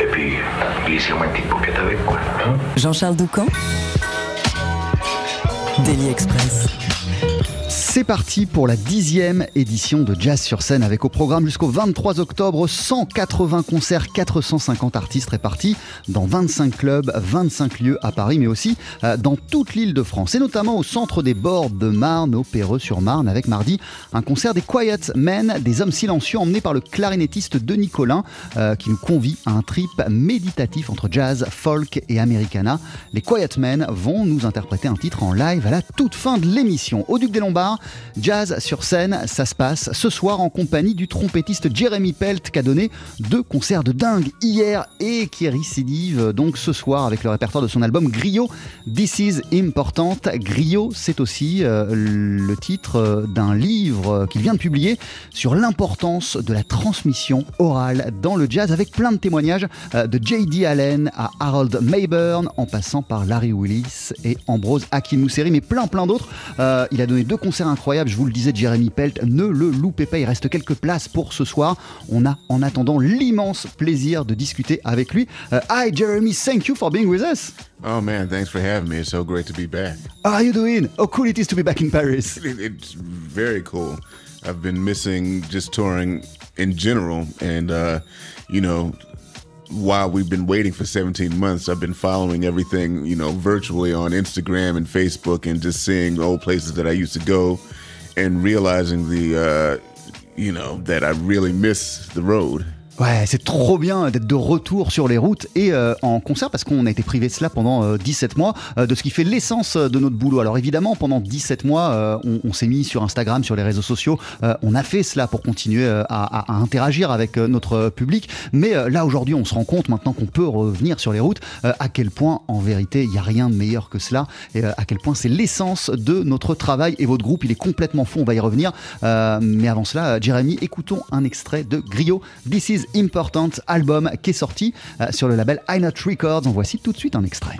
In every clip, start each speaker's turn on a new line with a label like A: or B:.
A: Et puis, glissez-moi une petite paupiette avec, quoi.
B: Jean-Charles Doucan Daily Express.
C: C'est parti pour la dixième édition de Jazz sur scène avec au programme jusqu'au 23 octobre 180 concerts, 450 artistes répartis dans 25 clubs, 25 lieux à Paris mais aussi euh, dans toute l'île de France et notamment au centre des bords de Marne, au Perreux-sur-Marne avec mardi un concert des Quiet Men, des hommes silencieux emmenés par le clarinettiste Denis Collin euh, qui nous convie à un trip méditatif entre jazz, folk et americana. Les Quiet Men vont nous interpréter un titre en live à la toute fin de l'émission. Au Duc des Lombards, Jazz sur scène, ça se passe ce soir en compagnie du trompettiste Jeremy Pelt qui a donné deux concerts de dingue hier et qui récidive donc ce soir avec le répertoire de son album Griot This is Important. Griot, c'est aussi euh, le titre euh, d'un livre qu'il vient de publier sur l'importance de la transmission orale dans le jazz avec plein de témoignages euh, de J.D. Allen à Harold Mayburn en passant par Larry Willis et Ambrose Akinmuseri mais plein plein d'autres. il a donné deux concerts incroyable, je vous le disais, Jeremy Pelt, ne le loupez pas, il reste quelques places pour ce soir. On a en attendant l'immense plaisir de discuter avec lui. Uh, hi Jeremy, thank you for being with us.
D: Oh man, thanks for having me. It's so great to be back.
C: How are you doing? How cool it is to be back in Paris.
D: It's very cool. I've been missing just touring in general and uh, you know, while we've been waiting for 17 months, I've been following everything, you know, virtually on Instagram and Facebook and just seeing old places that I used to go and realizing the, uh, you know, that I really miss the road.
C: Ouais, c'est trop bien d'être de retour sur les routes et euh, en concert parce qu'on a été privé de cela pendant 17 euh, mois, euh, de ce qui fait l'essence de notre boulot. Alors évidemment, pendant 17 mois, on, s'est mis sur Instagram, sur les réseaux sociaux, on a fait cela pour continuer à, à, interagir avec notre public. Mais là, aujourd'hui, on se rend compte maintenant qu'on peut revenir sur les routes, à quel point, en vérité, il n'y a rien de meilleur que cela, et à quel point c'est l'essence de notre travail. Et votre groupe, il est complètement fou, on va y revenir. mais avant cela, Jérémy, écoutons un extrait de Griot, This is Important, album qui est sorti euh, sur le label Not Records. En voici tout de suite un extrait.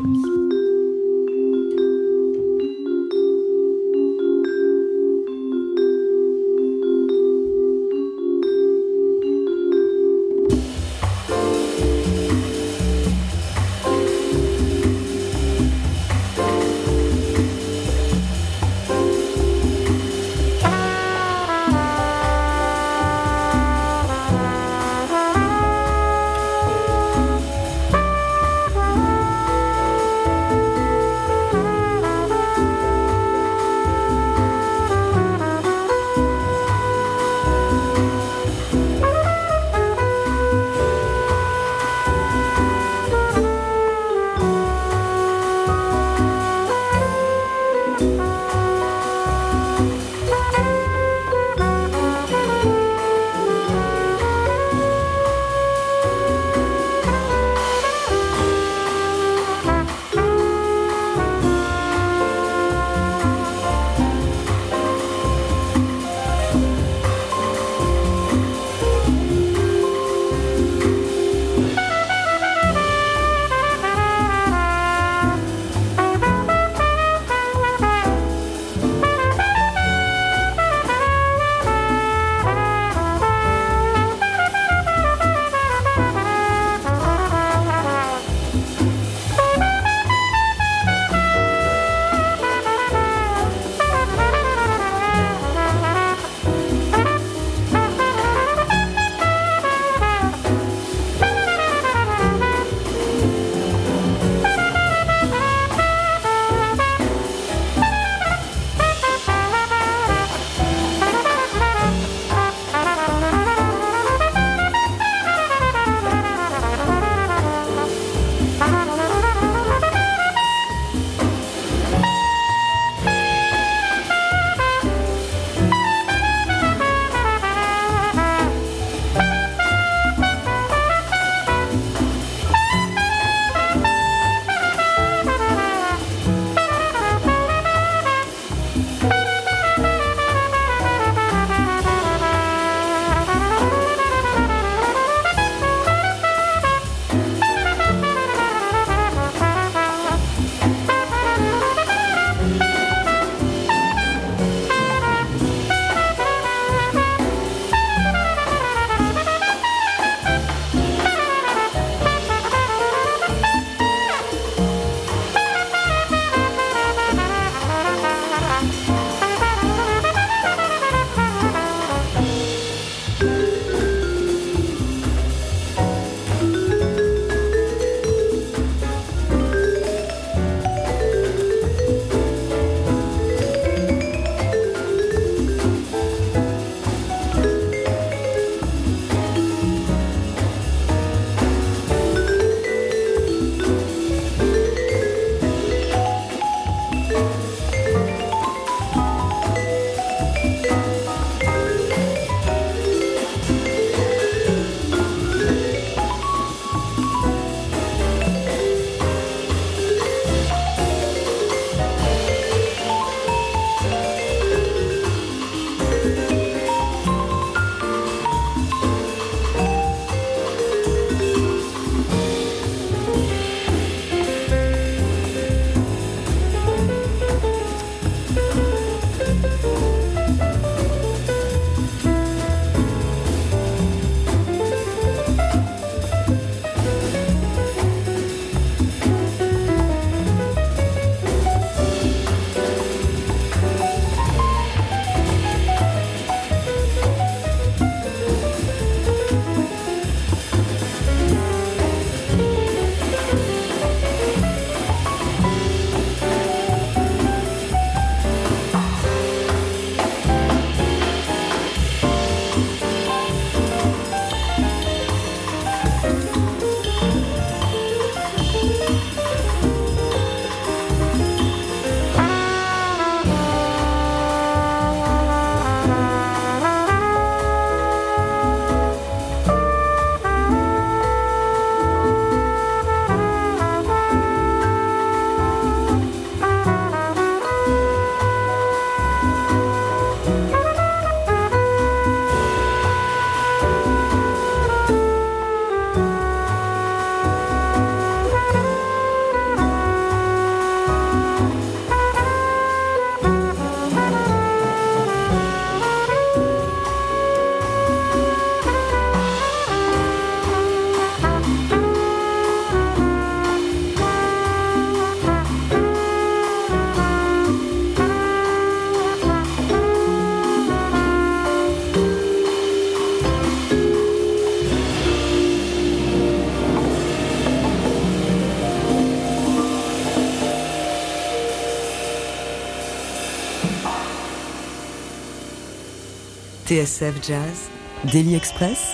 B: TSF Jazz, Daily Express,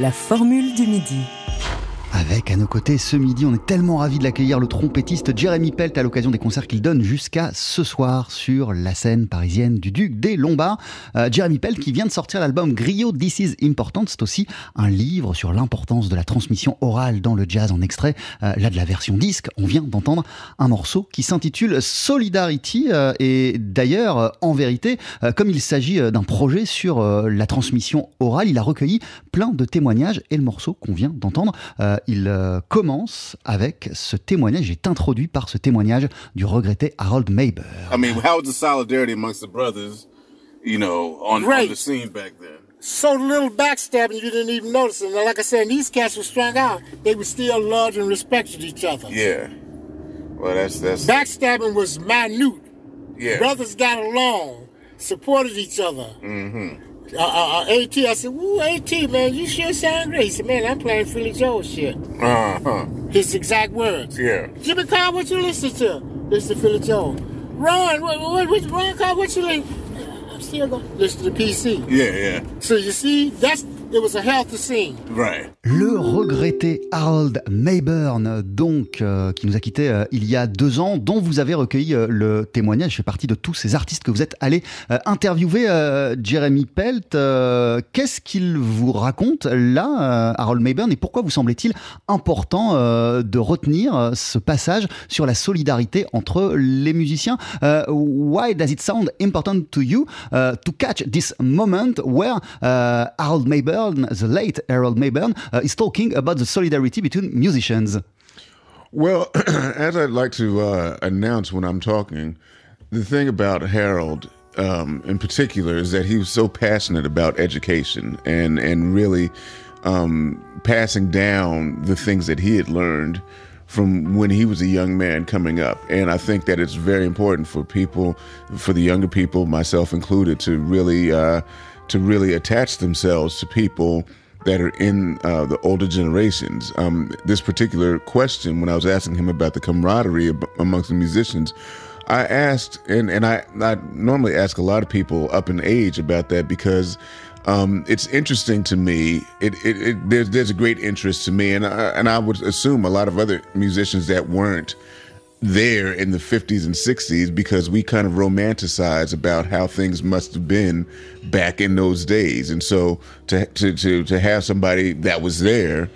B: la formule du midi.
C: Avec à nos côtés ce midi, on est tellement ravis de l'accueillir, le trompettiste Jeremy Pelt à l'occasion des concerts qu'il donne jusqu'à ce soir sur la scène parisienne du Duc des Lombards. Euh, Jeremy Pelt qui vient de sortir l'album Griot This Is Important, c'est aussi un livre sur l'importance de la transmission orale dans le jazz en extrait. Euh, là de la version disque, on vient d'entendre un morceau qui s'intitule Solidarity euh, et d'ailleurs euh, en vérité, comme il s'agit d'un projet sur la transmission orale, il a recueilli plein de témoignages et le morceau qu'on vient d'entendre euh, il euh, commence avec ce témoignage, il est introduit par ce témoignage du regretté Harold Mayber.
E: I mean, how was the solidarity amongst the brothers, you know, on, on
F: Great.
E: the scene back then?
F: so little backstabbing you didn't even notice it. And like I said, these cats were strung out. They were still loved and respected each other.
E: Yeah. Well, that's that's
F: Backstabbing was minute.
E: yeah.
F: Brothers got along, supported each other. Mm-hmm. Uh, uh, uh, AT, I said, "Woo, AT, man, you sure sound great." He said, "Man, I'm playing Philly Joe shit."
E: Uh huh.
F: His exact words.
E: Yeah.
F: Jimmy Carr, what you listen to? Listen to Philly Joe. Ron, what, what, what, Ron Carr, what you listen? I'm still going to listen to the PC.
E: Yeah. Yeah.
F: So you see, that's it was a healthy scene.
E: Right.
C: Le regretté Harold Mayburn, donc, euh, qui nous a quittés euh, il y a deux ans, dont vous avez recueilli euh, le témoignage, fait partie de tous ces artistes que vous êtes allés euh, interviewer. euh, Jeremy Pelt, euh, qu'est-ce qu'il vous raconte là, euh, Harold Mayburn, et pourquoi vous semblait-il important euh, de retenir ce passage sur la solidarité entre les musiciens? Why does it sound important to you uh, to catch this moment where uh, Harold Mayburn, the late Harold Mayburn, uh, is talking about the solidarity between musicians?
D: Well, as I'd like to uh, announce when I'm talking, the thing about Harold um, in particular is that he was so passionate about education and and really um, passing down the things that he had learned from when he was a young man coming up. And I think that it's very important for people, for the younger people, myself included, to really uh, to really attach themselves to people that are in uh, the older generations. Um, this particular question, when I was asking him about the camaraderie amongst the musicians, I asked, and, and I, I normally ask a lot of people up in age about that because um, it's interesting to me. It, it, it there's there's a great interest to me, and I, and I would assume a lot of other musicians that weren't there in the 50s and 60s because we kind of romanticize about how things must have been back in those days. And so to to to, to have somebody that was there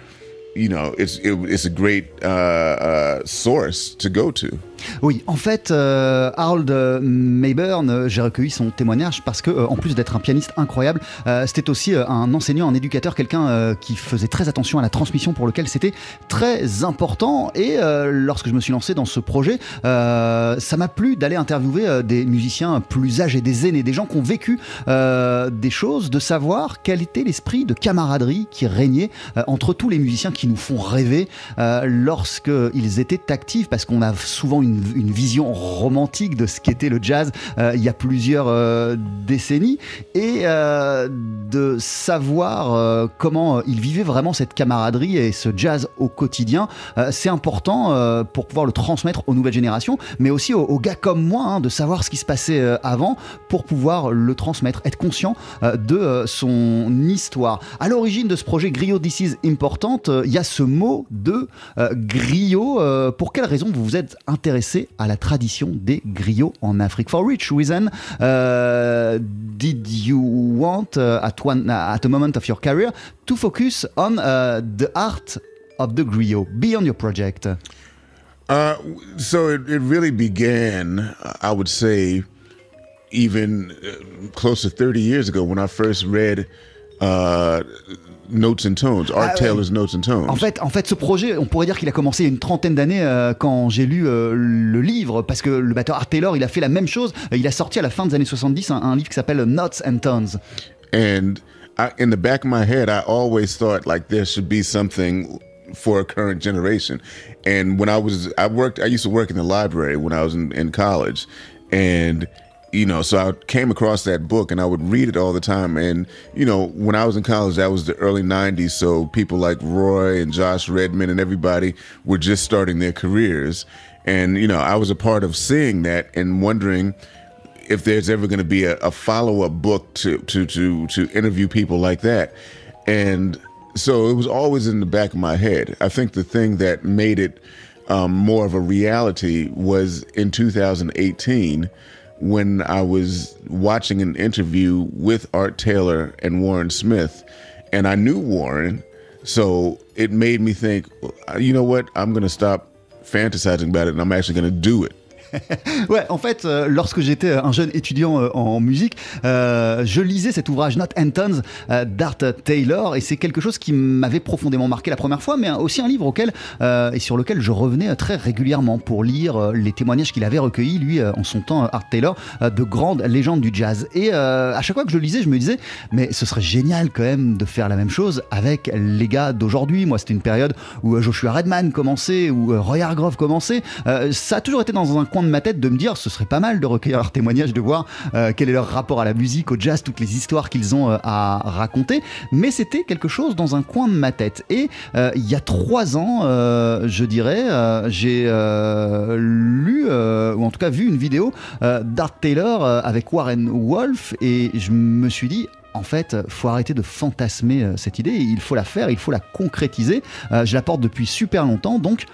D: you know it's it, it's a great uh, uh, source to go to
C: Oui, en fait, euh, Harold euh, Mayburn, euh, j'ai recueilli son témoignage parce que, en plus d'être un pianiste incroyable, c'était aussi un enseignant, un éducateur, quelqu'un qui faisait très attention à la transmission, pour lequel c'était très important. Et lorsque je me suis lancé dans ce projet, ça m'a plu d'aller interviewer des musiciens plus âgés, des aînés, des gens qui ont vécu des choses, de savoir quel était l'esprit de camaraderie qui régnait entre tous les musiciens qui nous font rêver lorsqu'ils étaient actifs, parce qu'on a souvent une, une vision romantique de ce qu'était le jazz euh, il y a plusieurs euh, décennies, et euh, de savoir comment ils vivaient vraiment cette camaraderie et ce jazz au quotidien, c'est important pour pouvoir le transmettre aux nouvelles générations, mais aussi aux, gars comme moi, hein, de savoir ce qui se passait avant pour pouvoir le transmettre, être conscient de son histoire. À l'origine de ce projet Griot This Is Important, euh, il y a ce mot de griot. Pour quelle raison vous vous êtes intéressé à la tradition des griots en Afrique For which reason uh, did you want uh, at one at a moment of your career to focus on uh, the art of the griot beyond your project?
D: Uh, so it, really began, I would say, even uh, close to 30 years ago when I first read uh, Notes and Tones, Art
C: Ah.
D: Taylor's Notes and Tones.
C: En fait, en fait, ce projet, on pourrait dire qu'il a commencé il y a une trentaine d'années euh, quand j'ai lu euh, le livre, parce que le batteur Art Taylor, il a fait la même chose. Euh, Il a sorti à la fin des années 70 un, un livre qui s'appelle Notes and Tones.
D: And I, in the back of my head, I always thought like there should be something for a current generation. And when I was, I worked, I used to work in the library when I was in, in college. And, you know, so I came across that book and I would read it all the time. And, you know, when I was in college, that was the early 90s. So people like Roy and Josh Redman and everybody were just starting their careers. And, you know, I was a part of seeing that and wondering, if there's ever going to be a, a follow up book to, to to to interview people like that, and so it was always in the back of my head. I think the thing that made it um, more of a reality was in 2018 when I was watching an interview with Art Taylor and Warren Smith, and I knew Warren, so it made me think, you know what, I'm going to stop fantasizing about it and I'm actually going to do it.
C: ouais, en fait, euh, lorsque j'étais un jeune étudiant euh, en musique, euh, je lisais cet ouvrage Not Antons d'Art Taylor et c'est quelque chose qui m'avait profondément marqué la première fois, mais aussi un livre auquel et sur lequel je revenais très régulièrement pour lire les témoignages qu'il avait recueillis, lui, en son temps, Art Taylor, de grandes légendes du jazz. Et à chaque fois que je le lisais, je me disais, mais ce serait génial quand même de faire la même chose avec les gars d'aujourd'hui. Moi, c'était une période où Joshua Redman commençait, où Roy Hargrove commençait. ça a toujours été dans un coin de ma tête de me dire ce serait pas mal de recueillir leurs témoignages, de voir euh, quel est leur rapport à la musique, au jazz, toutes les histoires qu'ils ont euh, à raconter. Mais c'était quelque chose dans un coin de ma tête. Et euh, il y a trois ans, je dirais, j'ai lu, ou en tout cas vu une vidéo d'Art Taylor avec Warren Wolf et je me suis dit, en fait, faut arrêter de fantasmer cette idée. Il faut la faire, il faut la concrétiser. je la porte depuis super longtemps, donc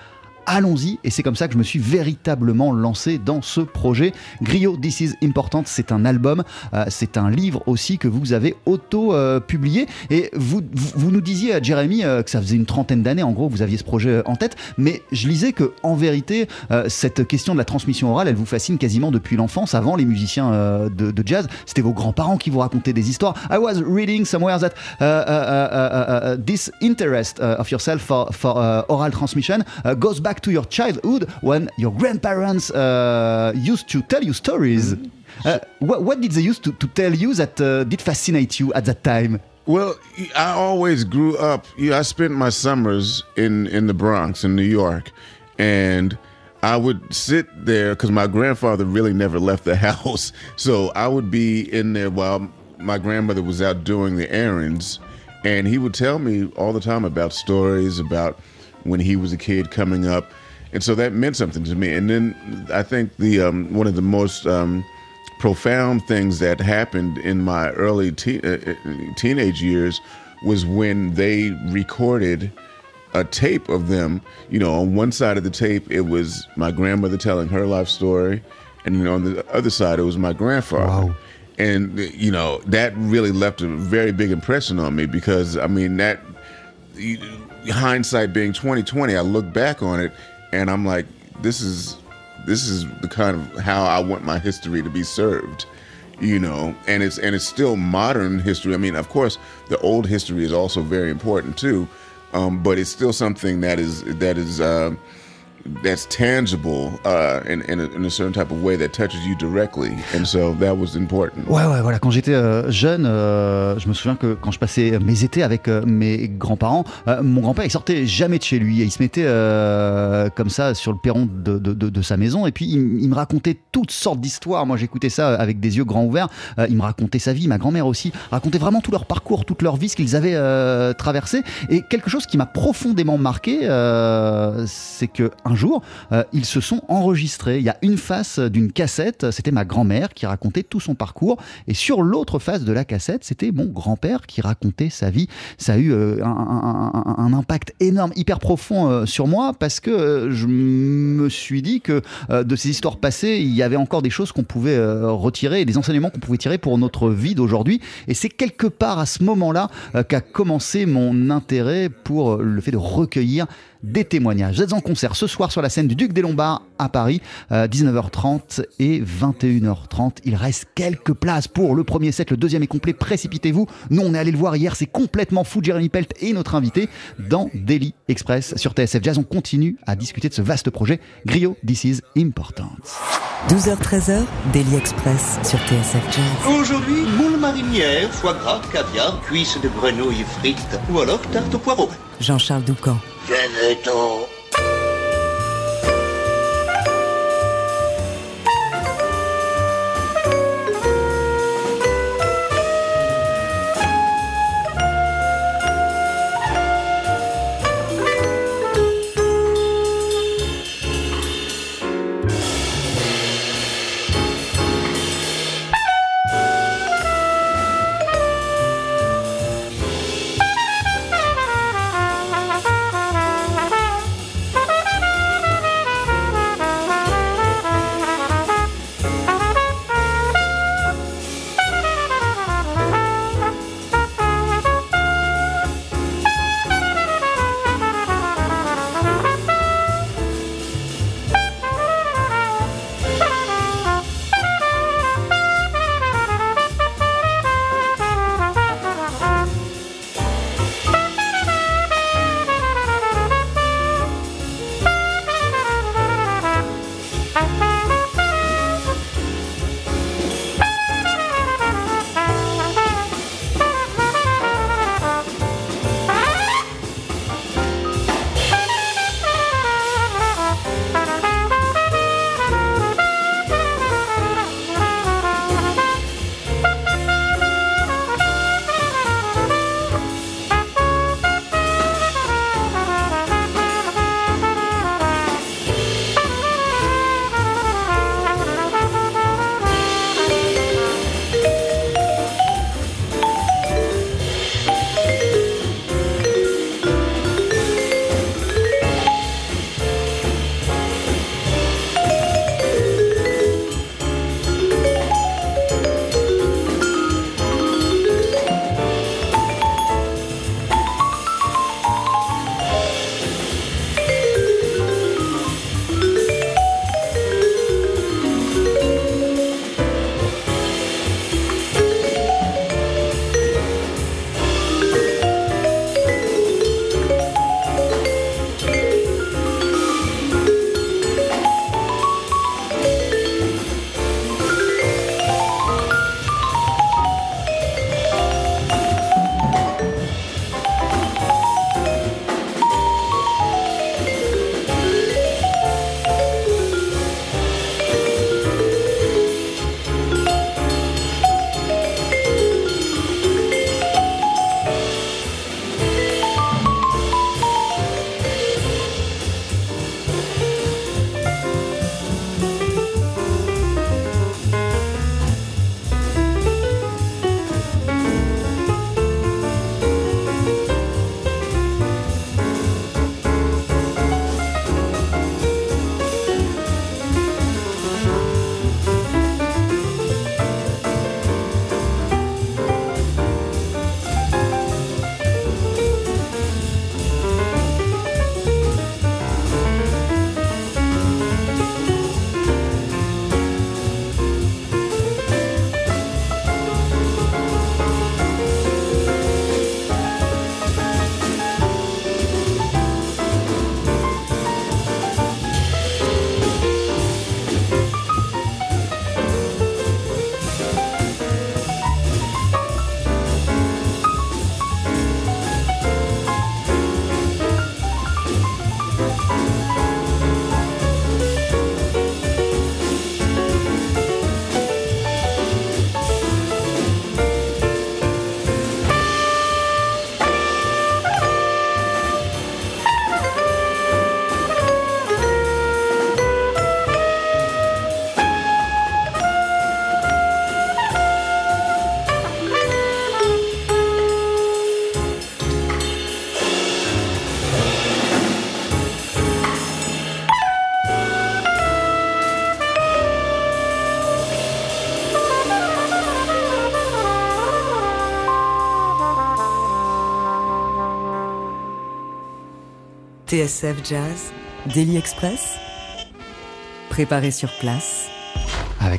C: allons-y. Et c'est comme ça que je me suis véritablement lancé dans ce projet. Griot, This is Important, c'est un album, euh, c'est un livre aussi que vous avez auto-publié. et vous, vous, nous disiez à Jérémy euh, que ça faisait une trentaine d'années, en gros, vous aviez ce projet en tête. Mais je lisais que, en vérité, euh, cette question de la transmission orale, elle vous fascine quasiment depuis l'enfance, avant les musiciens de, jazz. C'était vos grands-parents qui vous racontaient des histoires. I was reading somewhere that uh, uh, uh, this interest of yourself for oral transmission goes back to your childhood when your grandparents uh, used to tell you stories. Mm-hmm. Uh, what, what, did they used to, to tell you that uh, did fascinate you at that time?
D: Well, I always grew up. I spent my summers in in the Bronx in New York, and I would sit there because my grandfather really never left the house. So I would be in there while my grandmother was out doing the errands, and he would tell me all the time about stories about when he was a kid coming up, and so that meant something to me. And then I think the um, one of the most um, profound things that happened in my early te- uh, uh, teenage years was when they recorded a tape of them. You know, on one side of the tape, it was my grandmother telling her life story, and you know, on the other side, it was my grandfather. Wow. And you know that really left a very big impression on me because I mean that hindsight being 2020, I look back on it and I'm like, this is this is the kind of how I want my history to be served, you know. And it's and it's still modern history. I mean, of course, the old history is also very important too, um, but it's still something that is that is. Uh, that's tangible uh, in, in, a, in, a, certain type of way that touches you directly. And so that was important.
C: Ouais, ouais, voilà. Quand j'étais euh, jeune, euh, je me souviens que quand je passais mes étés avec euh, mes grands-parents, euh, mon grand-père, il sortait jamais de chez lui. Et il se mettait euh, comme ça sur le perron de, de, de, de sa maison. Et puis, il, il, me racontait toutes sortes d'histoires. Moi, j'écoutais ça avec des yeux grands ouverts. Euh, il me racontait sa vie, ma grand-mère aussi. Racontait vraiment tout leur parcours, toute leur vie, ce qu'ils avaient traversé. Et quelque chose qui m'a profondément marqué, c'est que un jour, euh, ils se sont enregistrés. Il y a une face d'une cassette, c'était ma grand-mère qui racontait tout son parcours, et sur l'autre face de la cassette, c'était mon grand-père qui racontait sa vie. Ça a eu euh, un, impact énorme, hyper profond euh, sur moi, parce que je me suis dit que de ces histoires passées, il y avait encore des choses qu'on pouvait retirer, des enseignements qu'on pouvait tirer pour notre vie d'aujourd'hui. Et c'est quelque part à ce moment-là qu'a commencé mon intérêt pour le fait de recueillir des témoignages. Vous êtes en concert ce soir sur la scène du Duc des Lombards à Paris, 19h30 euh, et 21h30. Il reste quelques places pour le premier set, le deuxième est complet, précipitez-vous. Nous on est allé le voir hier, c'est complètement fou. Jeremy Pelt et notre invité dans Daily Express sur TSF Jazz. On continue à discuter de ce vaste projet. Griot, this is important.
B: 12h-13h, Daily Express sur TSF Jazz.
G: Aujourd'hui, moule marinière, foie gras, caviar, cuisses de grenouille frites ou alors tarte au poireau.
B: Jean-Charles Doucan.
G: Veneto.
B: TSF Jazz, Daily Express, préparé sur place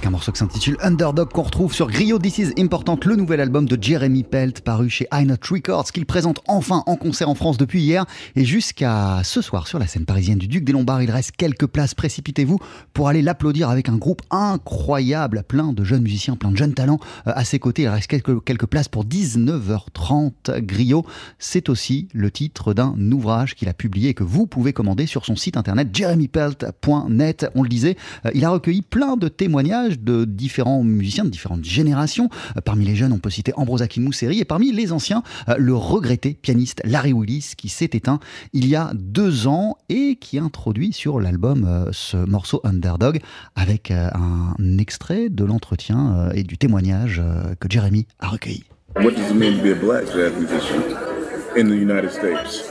C: un morceau qui s'intitule Underdog qu'on retrouve sur Griot This Is Important, le nouvel album de Jeremy Pelt paru chez I Not Records qu'il présente enfin en concert en France depuis hier et jusqu'à ce soir sur la scène parisienne du Duc des Lombards. Il reste quelques places, précipitez-vous pour aller l'applaudir avec un groupe incroyable, plein de jeunes musiciens, plein de jeunes talents euh, à ses côtés. Il reste quelques, quelques places pour 19h30. Griot, c'est aussi le titre d'un ouvrage qu'il a publié et que vous pouvez commander sur son site internet jeremypelt.net. On le disait, euh, il a recueilli plein de témoignages de différents musiciens de différentes générations. Euh, parmi les jeunes, on peut citer Ambrose Akin-Mousseri et parmi les anciens, euh, le regretté pianiste Larry Willis qui s'est éteint il y a deux ans et qui introduit sur l'album euh, ce morceau Underdog avec un extrait de l'entretien et du témoignage que Jeremy a recueilli.
D: What does it mean to be a black jazz musician in the United States?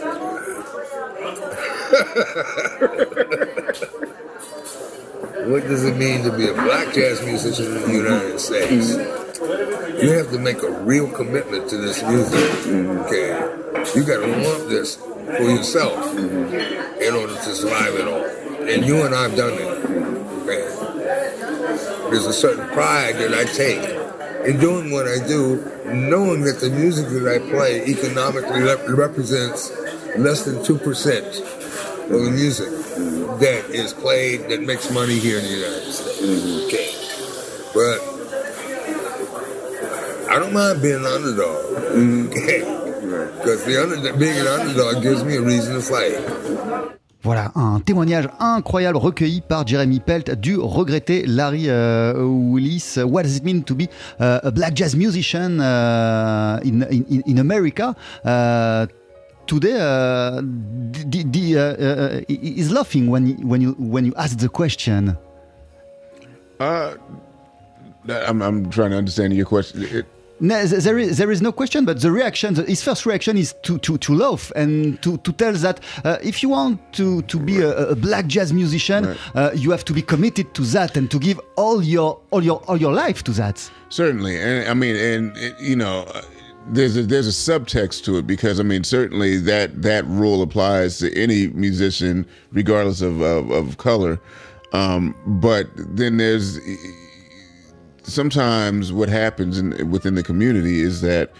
H: What does it mean to be a black jazz musician in the United States? You have to make a real commitment to this music. Mm-hmm. Okay, you got to want this for yourself mm-hmm. in order to survive it all. And you and I've done it. Okay, there's a certain pride that I take in doing what I do, knowing that the music that I play economically rep- represents less than two percent of the music that is played that makes money here in the United States. Mm-hmm. Okay. But I don't mind being an underdog. Mm-hmm. Okay. Because the under, being an underdog gives me a reason to fight.
C: Voilà, un témoignage incroyable recueilli par Jeremy Pelt du regretté Larry uh, Willis. What does it mean to be uh, a black jazz musician uh, in, in, in America? Uh, today uh, the, the, uh, uh, is laughing when when you when you ask the question.
D: Uh, I'm I'm trying to understand your question. It,
C: no, there is there is no question, but the reaction, his first reaction is to to, to laugh and to, to tell that uh, if you want to to be a, a black jazz musician, right. uh, you have to be committed to that and to give all your all your all your life to that.
D: Certainly, and I mean, and you know there's a, there's a subtext to it because I mean certainly that that rule applies to any musician regardless of of, of color, um, but then there's sometimes what happens in, within the community is that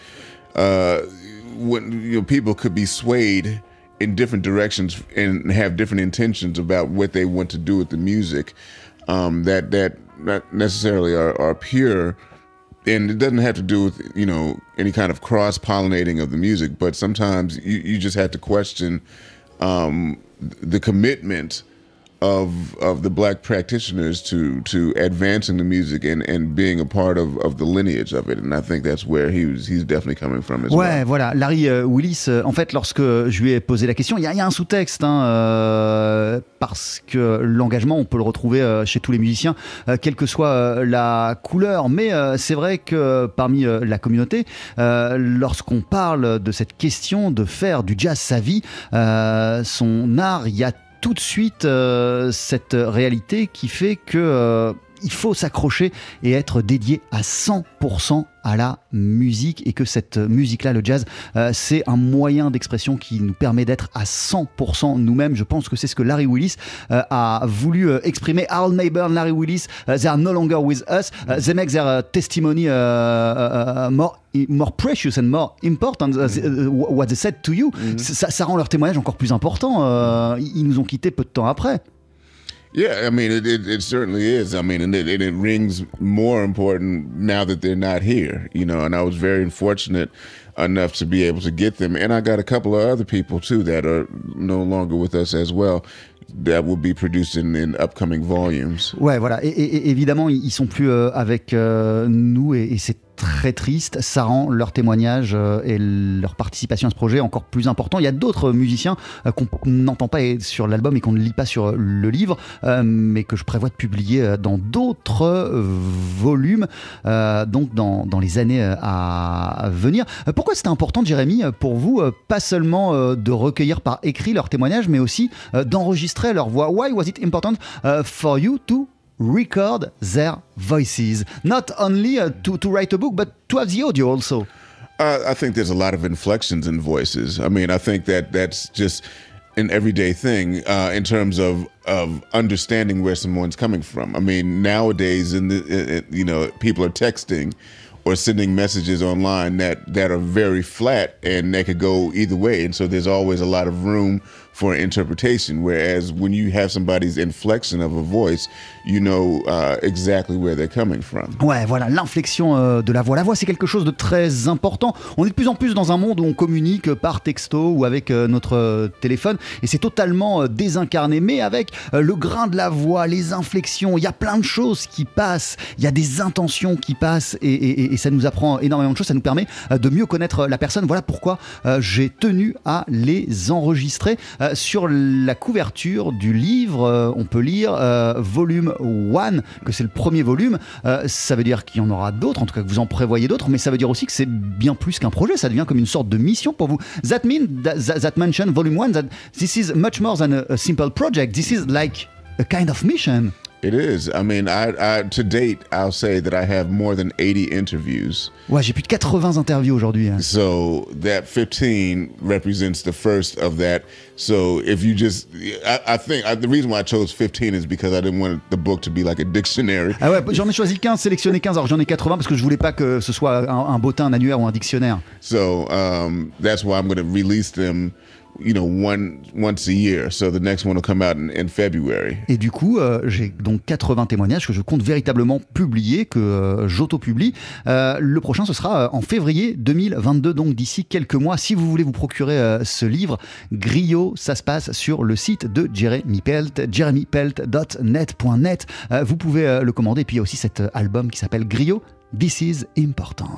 D: uh, when you know people could be swayed in different directions and have different intentions about what they want to do with the music um, that that not necessarily are, are pure and it doesn't have to do with you know any kind of cross pollinating of the music, but sometimes you, you just have to question um, the commitment of of the black practitioners to to advancing the music and and being a part of of the lineage of it. And I think that's where he was he's definitely coming from as
C: ouais,
D: well.
C: voilà, Larry euh, Willis euh, en fait lorsque je lui ai posé la question, il y a, y a un sous-texte hein, euh, parce que l'engagement on peut le retrouver euh, chez tous les musiciens euh, quelle que soit la couleur. Mais c'est vrai que parmi la communauté lorsqu'on parle de cette question de faire du jazz sa vie son art il y a tout de suite euh, cette réalité qui fait que euh, il faut s'accrocher et être dédié à 100% à la musique et que cette musique-là, le jazz, euh, c'est un moyen d'expression qui nous permet d'être à 100% nous-mêmes. Je pense que c'est ce que Larry Willis euh, a voulu euh, exprimer. Al Mayburn, Larry Willis, uh, they are no longer with us. Uh, they make their uh, testimony more more precious and more important mm. what they said to you. Mm. Ça, ça, rend leur témoignage encore plus important. ils nous ont quittés peu de temps après.
D: Yeah, I mean, it, it, it, certainly is. I mean, and it, it rings more important now that they're not here, you know, and I was very unfortunate enough to be able to get them. And I got a couple of other people, too, that are no longer with us as well. That will be produced in, in upcoming volumes.
C: Ouais, voilà. Et, et, évidemment, ils sont plus euh, avec euh, nous et, et c'est très triste. Ça rend leur témoignage euh, et leur participation à ce projet encore plus important. Il y a d'autres musiciens euh, qu'on n'entend pas sur l'album et qu'on ne lit pas sur le livre, euh, mais que je prévois de publier dans d'autres volumes, donc dans, dans, les années à venir. Pourquoi c'était important, Jérémy, pour vous, pas seulement de recueillir par écrit leurs témoignages, mais aussi d'enregistrer leur voix? Why was it important for you to record their voices, not only uh, to, to write a book, but to have the audio also.
D: Uh, I think there's a lot of inflections in voices. I mean, I think that that's just an everyday thing uh, in terms of of understanding where someone's coming from. I mean, nowadays, in the you know, people are texting or sending messages online that that are very flat and they could go either way, and so there's always a lot of room for interpretation. Whereas when you have somebody's inflection of a voice, you know uh, exactly where they're coming from.
C: Ouais, voilà, l'inflexion euh, de la voix. La voix, c'est quelque chose de très important. On est de plus en plus dans un monde où on communique par texto ou avec euh, notre euh, téléphone, et c'est totalement euh, désincarné. Mais avec euh, le grain de la voix, les inflexions, il y a plein de choses qui passent, il y a des intentions qui passent, et, et- et ça nous apprend énormément de choses. Ça nous permet de mieux connaître la personne. Voilà pourquoi j'ai tenu à les enregistrer. Euh, sur la couverture du livre, euh, on peut lire euh, volume 1, que c'est le premier volume. Ça veut dire qu'il y en aura d'autres, en tout cas que vous en prévoyez d'autres, mais ça veut dire aussi que c'est bien plus qu'un projet, ça devient comme une sorte de mission pour vous. That means that, that, mention volume 1 that this is much more than a simple project. This is like a kind of mission.
D: It is. I mean, I, I to date, I'll say that I have more than 80 interviews.
C: Ouais, j'ai plus de 80 interviews aujourd'hui. hein.
D: So that 15 represents the first of that. So if you just, I, I think I, the reason why I chose 15 is because I didn't want the book to be like a dictionary.
C: Ah ouais, j'en ai choisi 15, sélectionné 15, alors j'en ai 80 parce que je voulais pas que ce soit un, un bottin, un annuaire ou un dictionnaire.
D: So um, that's why I'm going to release them, you know, one once a year. So the next one will come out in, February.
C: Et du coup, euh, j'ai donc 80 témoignages que je compte véritablement publier, que euh, j'auto-publie. Euh, le prochain, ce sera en février 2022, donc d'ici quelques mois. Si vous voulez vous procurer ce livre, Griot, ça se passe sur le site de Jeremy Pelt, jeremypelt.net.net. Vous pouvez le commander. Et puis il y a aussi cet album qui s'appelle Griot, This is Important.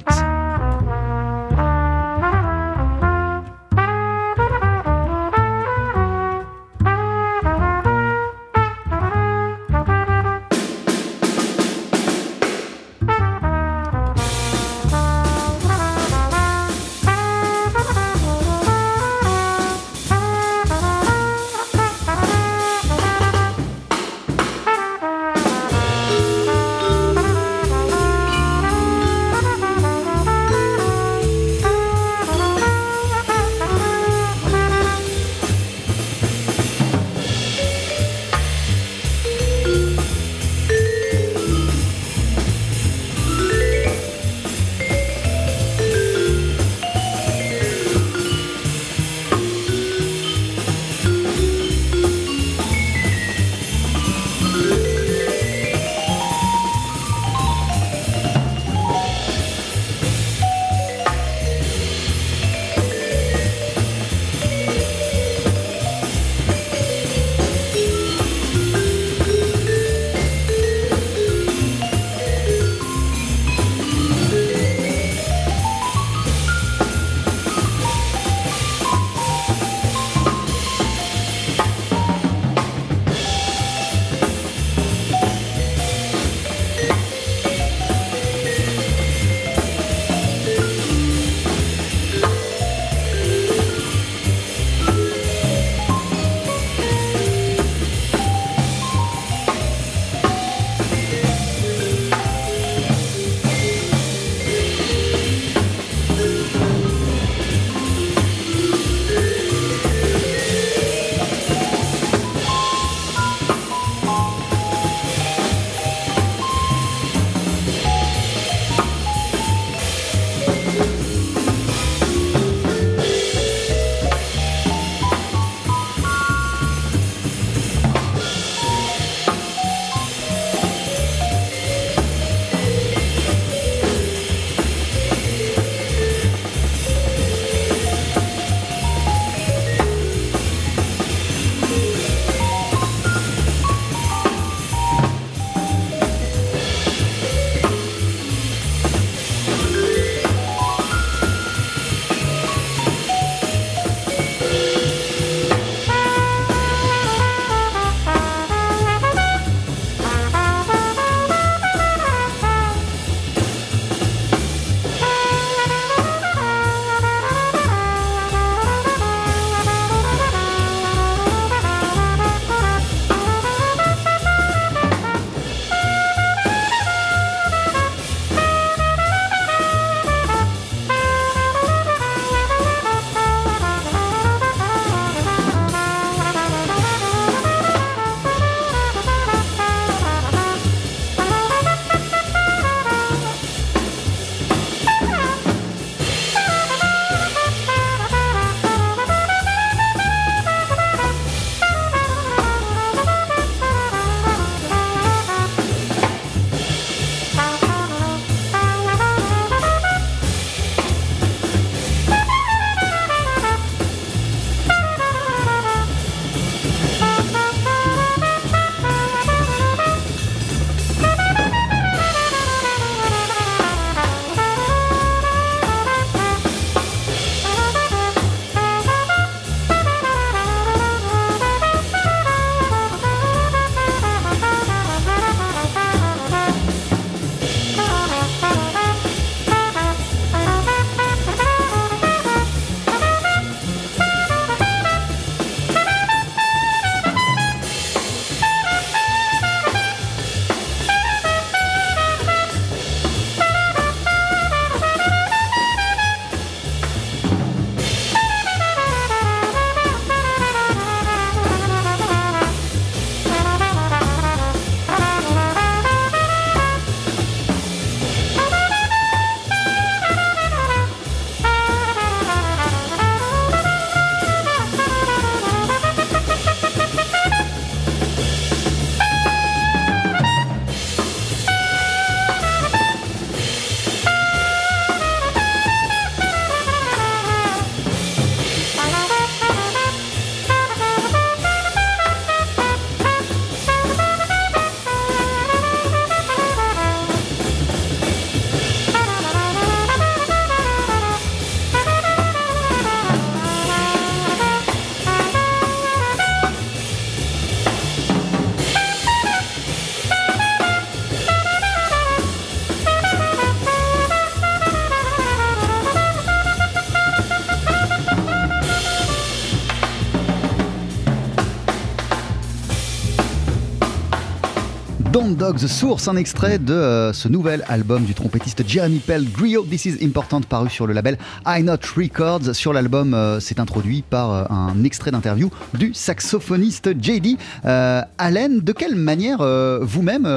C: Don't Dog the Source, un extrait de euh, ce nouvel album du trompettiste Jeremy Pell, Griot This Is Important, paru sur le label I Not Records. Sur l'album, euh, c'est introduit par euh, un extrait d'interview du saxophoniste JD Allen. De quelle manière vous-même,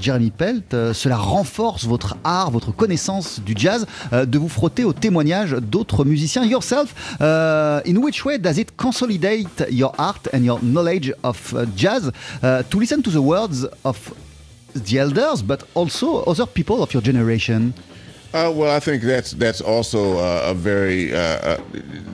C: Jeremy Pelt, cela renforce votre art, votre connaissance du jazz, de vous frotter au témoignage d'autres musiciens yourself? In which way does it consolidate your art and your knowledge of jazz? To listen to the words of the elders, but also other people of your generation?
D: Uh, well, I think that's that's also uh, a very uh, uh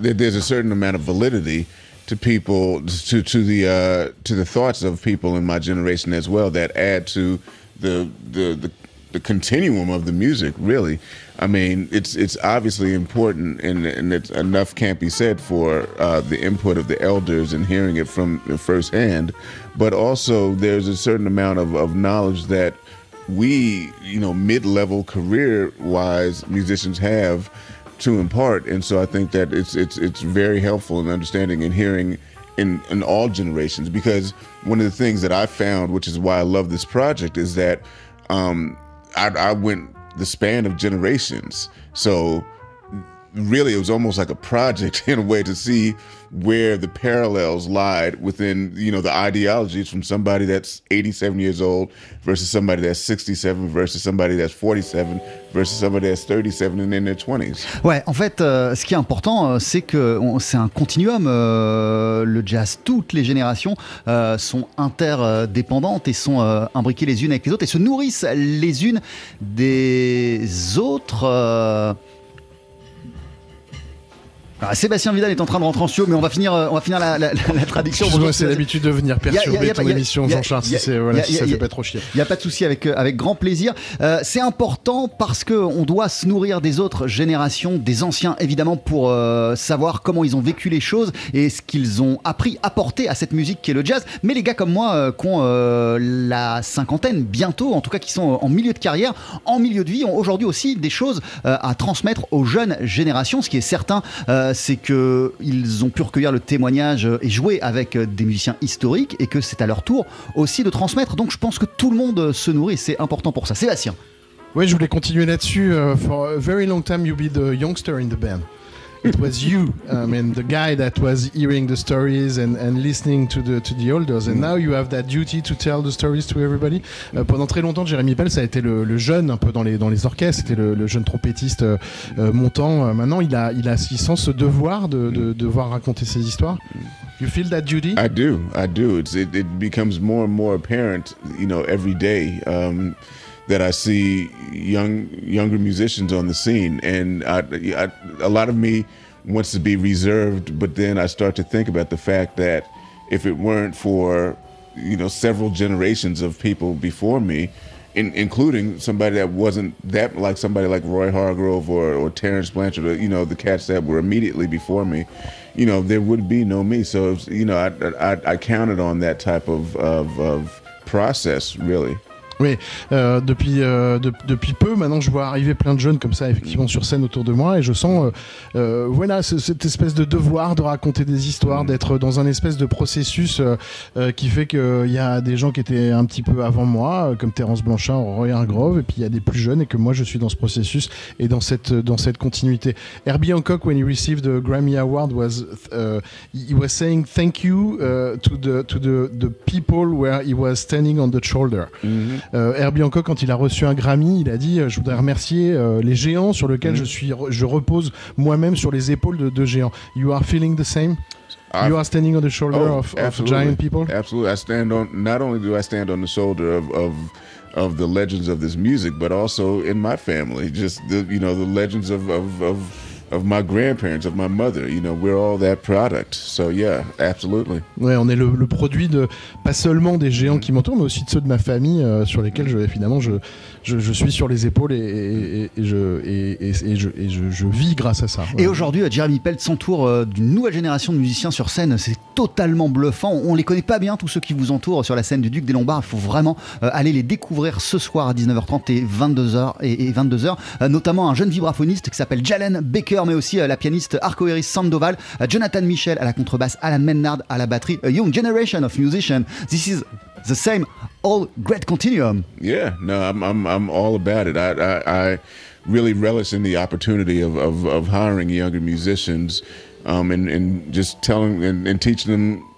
D: there's a certain amount of validity to people to to the uh, to the thoughts of people in my generation as well that add to the the the, the continuum of the music. Really, I mean, it's it's obviously important, and and it's, enough can't be said for uh, the input of the elders and hearing it from firsthand. But also, there's a certain amount of, of knowledge that we, you know, mid-level career-wise musicians have to impart, and so I think that it's it's it's very helpful in understanding and hearing in in all generations. Because one of the things that I found, which is why I love this project, is that um, I, I went the span of generations. So really it was almost like a project in a way to see where the parallels lied within you know the ideologies from somebody that's 87 years old versus somebody that's 67 versus somebody that's 47 versus somebody that's 37 and in their 20s.
C: Ouais, en fait, euh, ce qui est important, euh, c'est que c'est un continuum. Euh, le jazz, toutes les générations euh, sont interdépendantes et sont euh, imbriquées les unes avec les autres et se nourrissent les unes des autres. Euh, ah, Sébastien Vidal est en train de rentrer en studio, mais on va finir, euh, on va finir la, la, la traduction.
I: C'est l'habitude de venir perturber ton émission, Jean-Charles, si, voilà, si ça fait pas trop chier.
C: Il n'y a pas de souci, avec, euh, avec grand plaisir. Euh, c'est important parce qu'on doit se nourrir des autres générations, des anciens évidemment, pour euh, savoir comment ils ont vécu les choses et ce qu'ils ont appris, apporté à cette musique qui est le jazz. Mais les gars comme moi, euh, qui ont euh, la cinquantaine bientôt, en tout cas qui sont en milieu de carrière, en milieu de vie, ont aujourd'hui aussi des choses à transmettre aux jeunes générations, ce qui est certain c'est qu'ils ont pu recueillir le témoignage et jouer avec des musiciens historiques et que c'est à leur tour aussi de transmettre. Donc je pense que tout le monde se nourrit, c'est important pour ça. Sébastien.
I: Oui, je voulais continuer là-dessus. For a very long time, you be the youngster in the band. It was you, I mean, the guy that was hearing the stories and, and listening to the to the elders. And now you have that duty to tell the stories to everybody. Euh, pendant très longtemps, Jérémy Pell, ça a été le, le, jeune un peu dans les dans les orchestres, c'était le, le, jeune trompettiste euh, euh montant. Maintenant, il a il a il sent ce devoir de, de, devoir raconter ses histoires. You feel that duty?
D: I do, I do. It's, it, it becomes more and more apparent, you know, every day. Um, that I see young younger musicians on the scene, and I, I, a lot of me wants to be reserved, but then I start to think about the fact that if it weren't for you know several generations of people before me, in, including somebody that wasn't that like somebody like Roy Hargrove or, or Terrence Blanchard, you know, the cats that were immediately before me, you know, there would be no me. So, you know, I, I, I counted on that type of, of, of process, really.
I: Oui, euh, depuis, euh, depuis peu, maintenant je vois arriver plein de jeunes comme ça, effectivement, sur scène autour de moi, et je sens, euh, euh voilà, cette espèce de devoir de raconter des histoires, d'être dans un espèce de processus euh, euh, qui fait qu'il y a des gens qui étaient un petit peu avant moi, comme Terence Blanchard, Roy Hargrove, et puis il y a des plus jeunes, et que moi je suis dans ce processus et dans cette, dans cette continuité. Herbie Hancock, when he received the Grammy Award, was uh, he was saying thank you uh, to the to the the people where he was standing on the shoulder. Euh, Herbie Hancock, quand il a reçu un Grammy, il a dit euh, Je voudrais remercier euh, les géants sur lesquels mm. je, suis, je repose moi-même sur les épaules de, de géants. You are feeling the same? I, you are standing on the shoulder oh, of, of, giant people?
D: Absolutely, I stand on. Not only do I stand on the shoulder of, of of the legends of this music, but also in my family, just the you know the legends of of, of of my grandparents, of my mother. You know, we're all that product. So yeah, absolutely.
I: Ouais, on est le, le produit de pas seulement des géants qui m'entourent, mais aussi de ceux de ma famille euh, sur lesquels je finalement je, je, suis sur les épaules et, je vis grâce à ça.
C: Et aujourd'hui, Jeremy Pelt s'entoure euh, d'une nouvelle génération de musiciens sur scène. C'est totalement bluffant. On les connaît pas bien tous ceux qui vous entourent sur la scène du Duc des Lombards. Il faut vraiment euh, aller les découvrir ce soir à 19h30 et 22h et, 22h. notamment un jeune vibraphoniste qui s'appelle Jalen Baker mais aussi euh, la pianiste Arcoiris Sandoval, euh, Jonathan Michel à la contrebasse, Alan Mennard à la batterie, A Young Generation of Musicians. This is the same all great continuum.
D: Yeah, no, I'm I'm I'm all about it. I I, I really relish in the opportunity of of, of hiring younger musicians, um, and and just telling and, and teaching them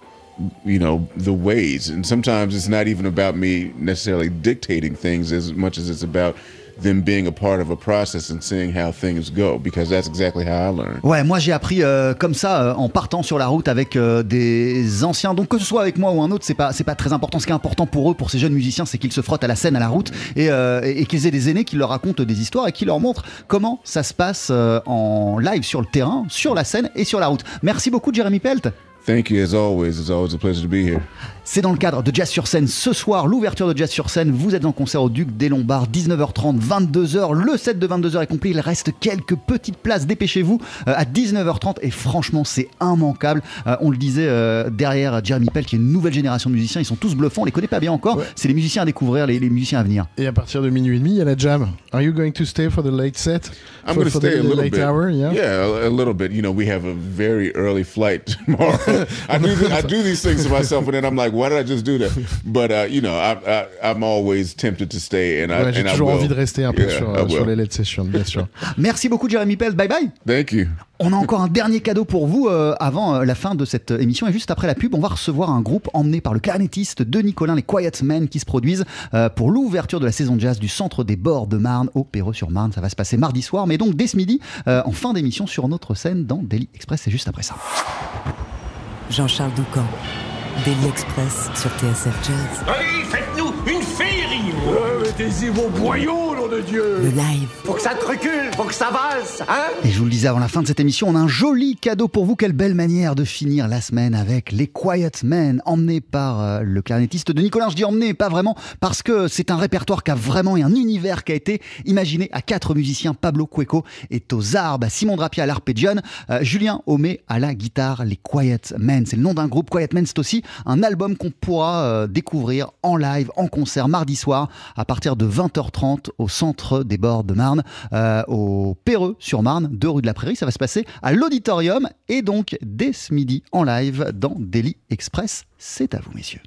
D: you know the ways and sometimes it's not even about me necessarily dictating things as much as it's about them being a part of a process and seeing how things go because that's exactly how I learned.
C: Ouais, moi j'ai appris euh, comme ça euh, en partant sur la route avec euh, des anciens. Donc que ce soit avec moi ou un autre, c'est pas c'est pas très important. Ce qui est important pour eux, pour ces jeunes musiciens, c'est qu'ils se frottent à la scène, à la route et, et, et qu'ils aient des aînés qui leur racontent des histoires et qui leur montrent comment ça se passe en live sur le terrain, sur la scène et sur la route. Merci beaucoup, Jeremy Pelt.
D: Thank you as always. It's always a pleasure to be here.
C: C'est dans le cadre de Jazz sur scène ce soir, l'ouverture de Jazz sur scène. Vous êtes en concert au Duc des Lombards, 19h30, 22h. Le set de 22h est complet. Il reste quelques petites places. Dépêchez-vous euh, à 19h30. Et franchement, c'est immanquable. Euh, on le disait euh, derrière Jeremy Pell, qui est une nouvelle génération de musiciens. Ils sont tous bluffants. On les connaît pas bien encore. C'est les musiciens à découvrir, les, les, musiciens à venir.
I: Et à partir de minuit et demi, il y a la jam. Are you going to stay for the late set?
D: I'm going to stay a little bit.
I: Hour, yeah,
D: yeah a, a, little bit. You know, we have a very early flight tomorrow. I do I do these things to myself, and then I'm like, why did I just do that? But uh, you know, I, I, I'm always tempted to stay, and I
I: ouais, j'ai
D: and
I: toujours
D: I will.
I: envie de rester un peu
D: Yeah,
I: sur,
D: I
I: sur
D: will.
I: les late sessions, bien sûr.
C: Merci beaucoup, Jeremy Pell. Bye bye.
D: Thank you.
C: On a encore un dernier cadeau pour vous euh, avant euh, la fin de cette émission et juste après la pub, on va recevoir un groupe emmené par le clarinettiste de Nicolin, les Quiet Men, qui se produisent euh, pour l'ouverture de la saison jazz du Centre des Bords de Marne au Perreux-sur-Marne. Ça va se passer mardi soir, mais donc dès ce midi, euh, en fin d'émission sur notre scène dans Daily Express. C'est juste après ça.
B: Jean-Charles Doucan, Daily Express sur TSF Jazz.
J: Mettez-y vos boyaux, nom de Dieu
B: Le live.
J: Faut que ça te recule, faut que ça valse, hein
C: Et je vous le disais avant la fin de cette émission, on a un joli cadeau pour vous. Quelle belle manière de finir la semaine avec les Quiet Men, emmenés par euh, le clarinettiste de Nicolas. Je dis emmené, pas vraiment, parce que c'est un répertoire qui a vraiment et un univers qui a été imaginé à quatre musiciens. Pablo Cueco est aux arbres, Simon Drapier à l'arpégion, euh, Julien Homé à la guitare. Les Quiet Men, c'est le nom d'un groupe. Quiet Men, c'est aussi un album qu'on pourra euh, découvrir en live, en concert, mardi soir, à partir de 20h30 au centre des bords de Marne, euh, au Perreux sur Marne, 2 rue de la Prairie. Ça va se passer à l'auditorium et donc dès ce midi en live dans Daily Express. C'est à vous, messieurs.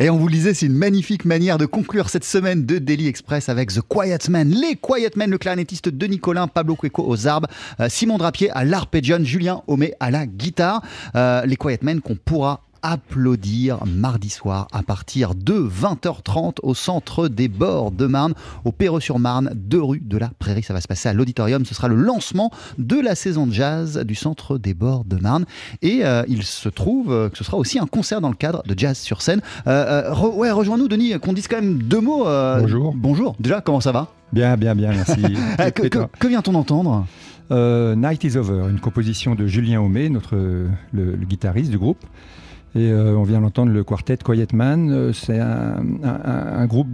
C: Et on vous le disait, c'est une magnifique manière de conclure cette semaine de Daily Express avec The Quiet Men. Les Quiet Men, le clarinettiste de Nicolin, Pablo Cueco aux arbres, euh, Simon Drapier à l'arpégion, Julien Homé à la guitare. Euh, les Quiet Men qu'on pourra applaudir mardi soir à partir de 20h30 au centre des bords de Marne, au Perreux-sur-Marne, deux rue de la Prairie. Ça va se passer à l'auditorium. Ce sera le lancement de la saison de jazz du centre des bords de Marne. Et euh, il se trouve euh, que ce sera aussi un concert dans le cadre de Jazz sur scène. Euh, re ouais, rejoins-nous, Denis, qu'on dise quand même deux mots.
K: bonjour.
C: Bonjour. Déjà, comment ça va?
K: Bien, bien, bien, merci.
C: que, que, que vient-on d'entendre?
K: Night is Over, une composition de Julien Homé, notre, le, le guitariste du groupe. Et euh, on vient d'entendre le quartet Quiet Man. Euh, c'est un, groupe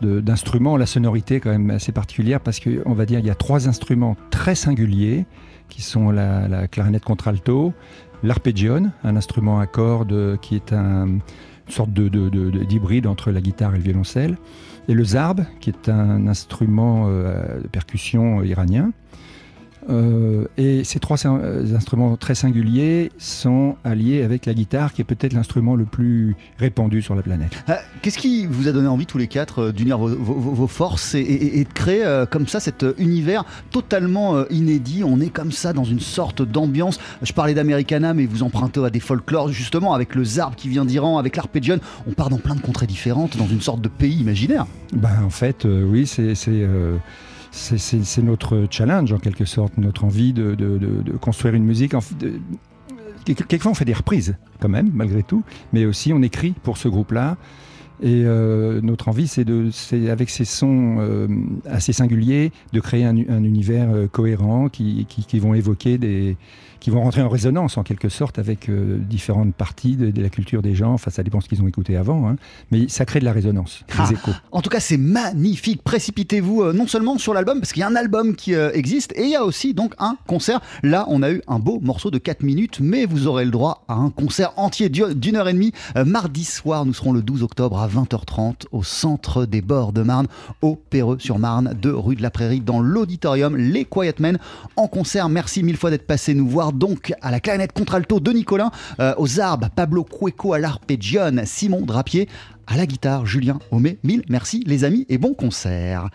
K: d'instruments, de, la sonorité quand même assez particulière parce qu'on va dire il y a trois instruments très singuliers qui sont la, la clarinette contralto, l'arpégion, un instrument à cordes qui est un, une sorte d'hybride entre la guitare et le violoncelle, et le zarb qui est un instrument euh, de percussion iranien. Euh, et ces trois instruments très singuliers sont alliés avec la guitare, qui est peut-être l'instrument le plus répandu sur la planète.
C: Euh, Qu'est-ce qui vous a donné envie tous les quatre euh, d'unir vos, vos, vos, forces et, et, et, de créer euh, comme ça cet univers totalement euh, inédit? On est comme ça dans une sorte d'ambiance. Je parlais d'Americana, mais vous empruntez à des folklores justement avec le zarb qui vient d'Iran, avec l'arpégion. On part dans plein de contrées différentes, dans une sorte de pays imaginaire.
K: Ben, en fait, oui, c'est c'est notre challenge en quelque sorte, notre envie de, construire une musique. En, quelquefois on fait des reprises quand même, malgré tout, mais aussi on écrit pour ce groupe-là. Et euh, notre envie, c'est de, avec ces sons euh, assez singuliers, de créer un, un univers euh, cohérent qui, qui, vont évoquer des, qui vont rentrer en résonance en quelque sorte avec euh, différentes parties de, de, la culture des gens. Enfin, ça dépend ce qu'ils ont écouté avant, hein. mais ça crée de la résonance,
C: ah,
K: des échos.
C: En tout cas, c'est magnifique. Précipitez-vous euh, non seulement sur l'album, parce qu'il y a un album qui euh, existe, et il y a aussi donc un concert. Là, on a eu un beau morceau de 4 minutes, mais vous aurez le droit à un concert entier d'une heure et demie. mardi soir, nous serons le 12 octobre à 20h30 au centre des bords de Marne, au Perreux-sur-Marne, de rue de la Prairie, dans l'auditorium Les Quiet Men en concert. Merci mille fois d'être passé nous voir. Donc à la clarinette contralto de Nicolin, euh, aux arbres, Pablo Cueco à l'arpégion, Simon Drapier à la guitare, Julien Homé. Mille merci les amis et bon concert.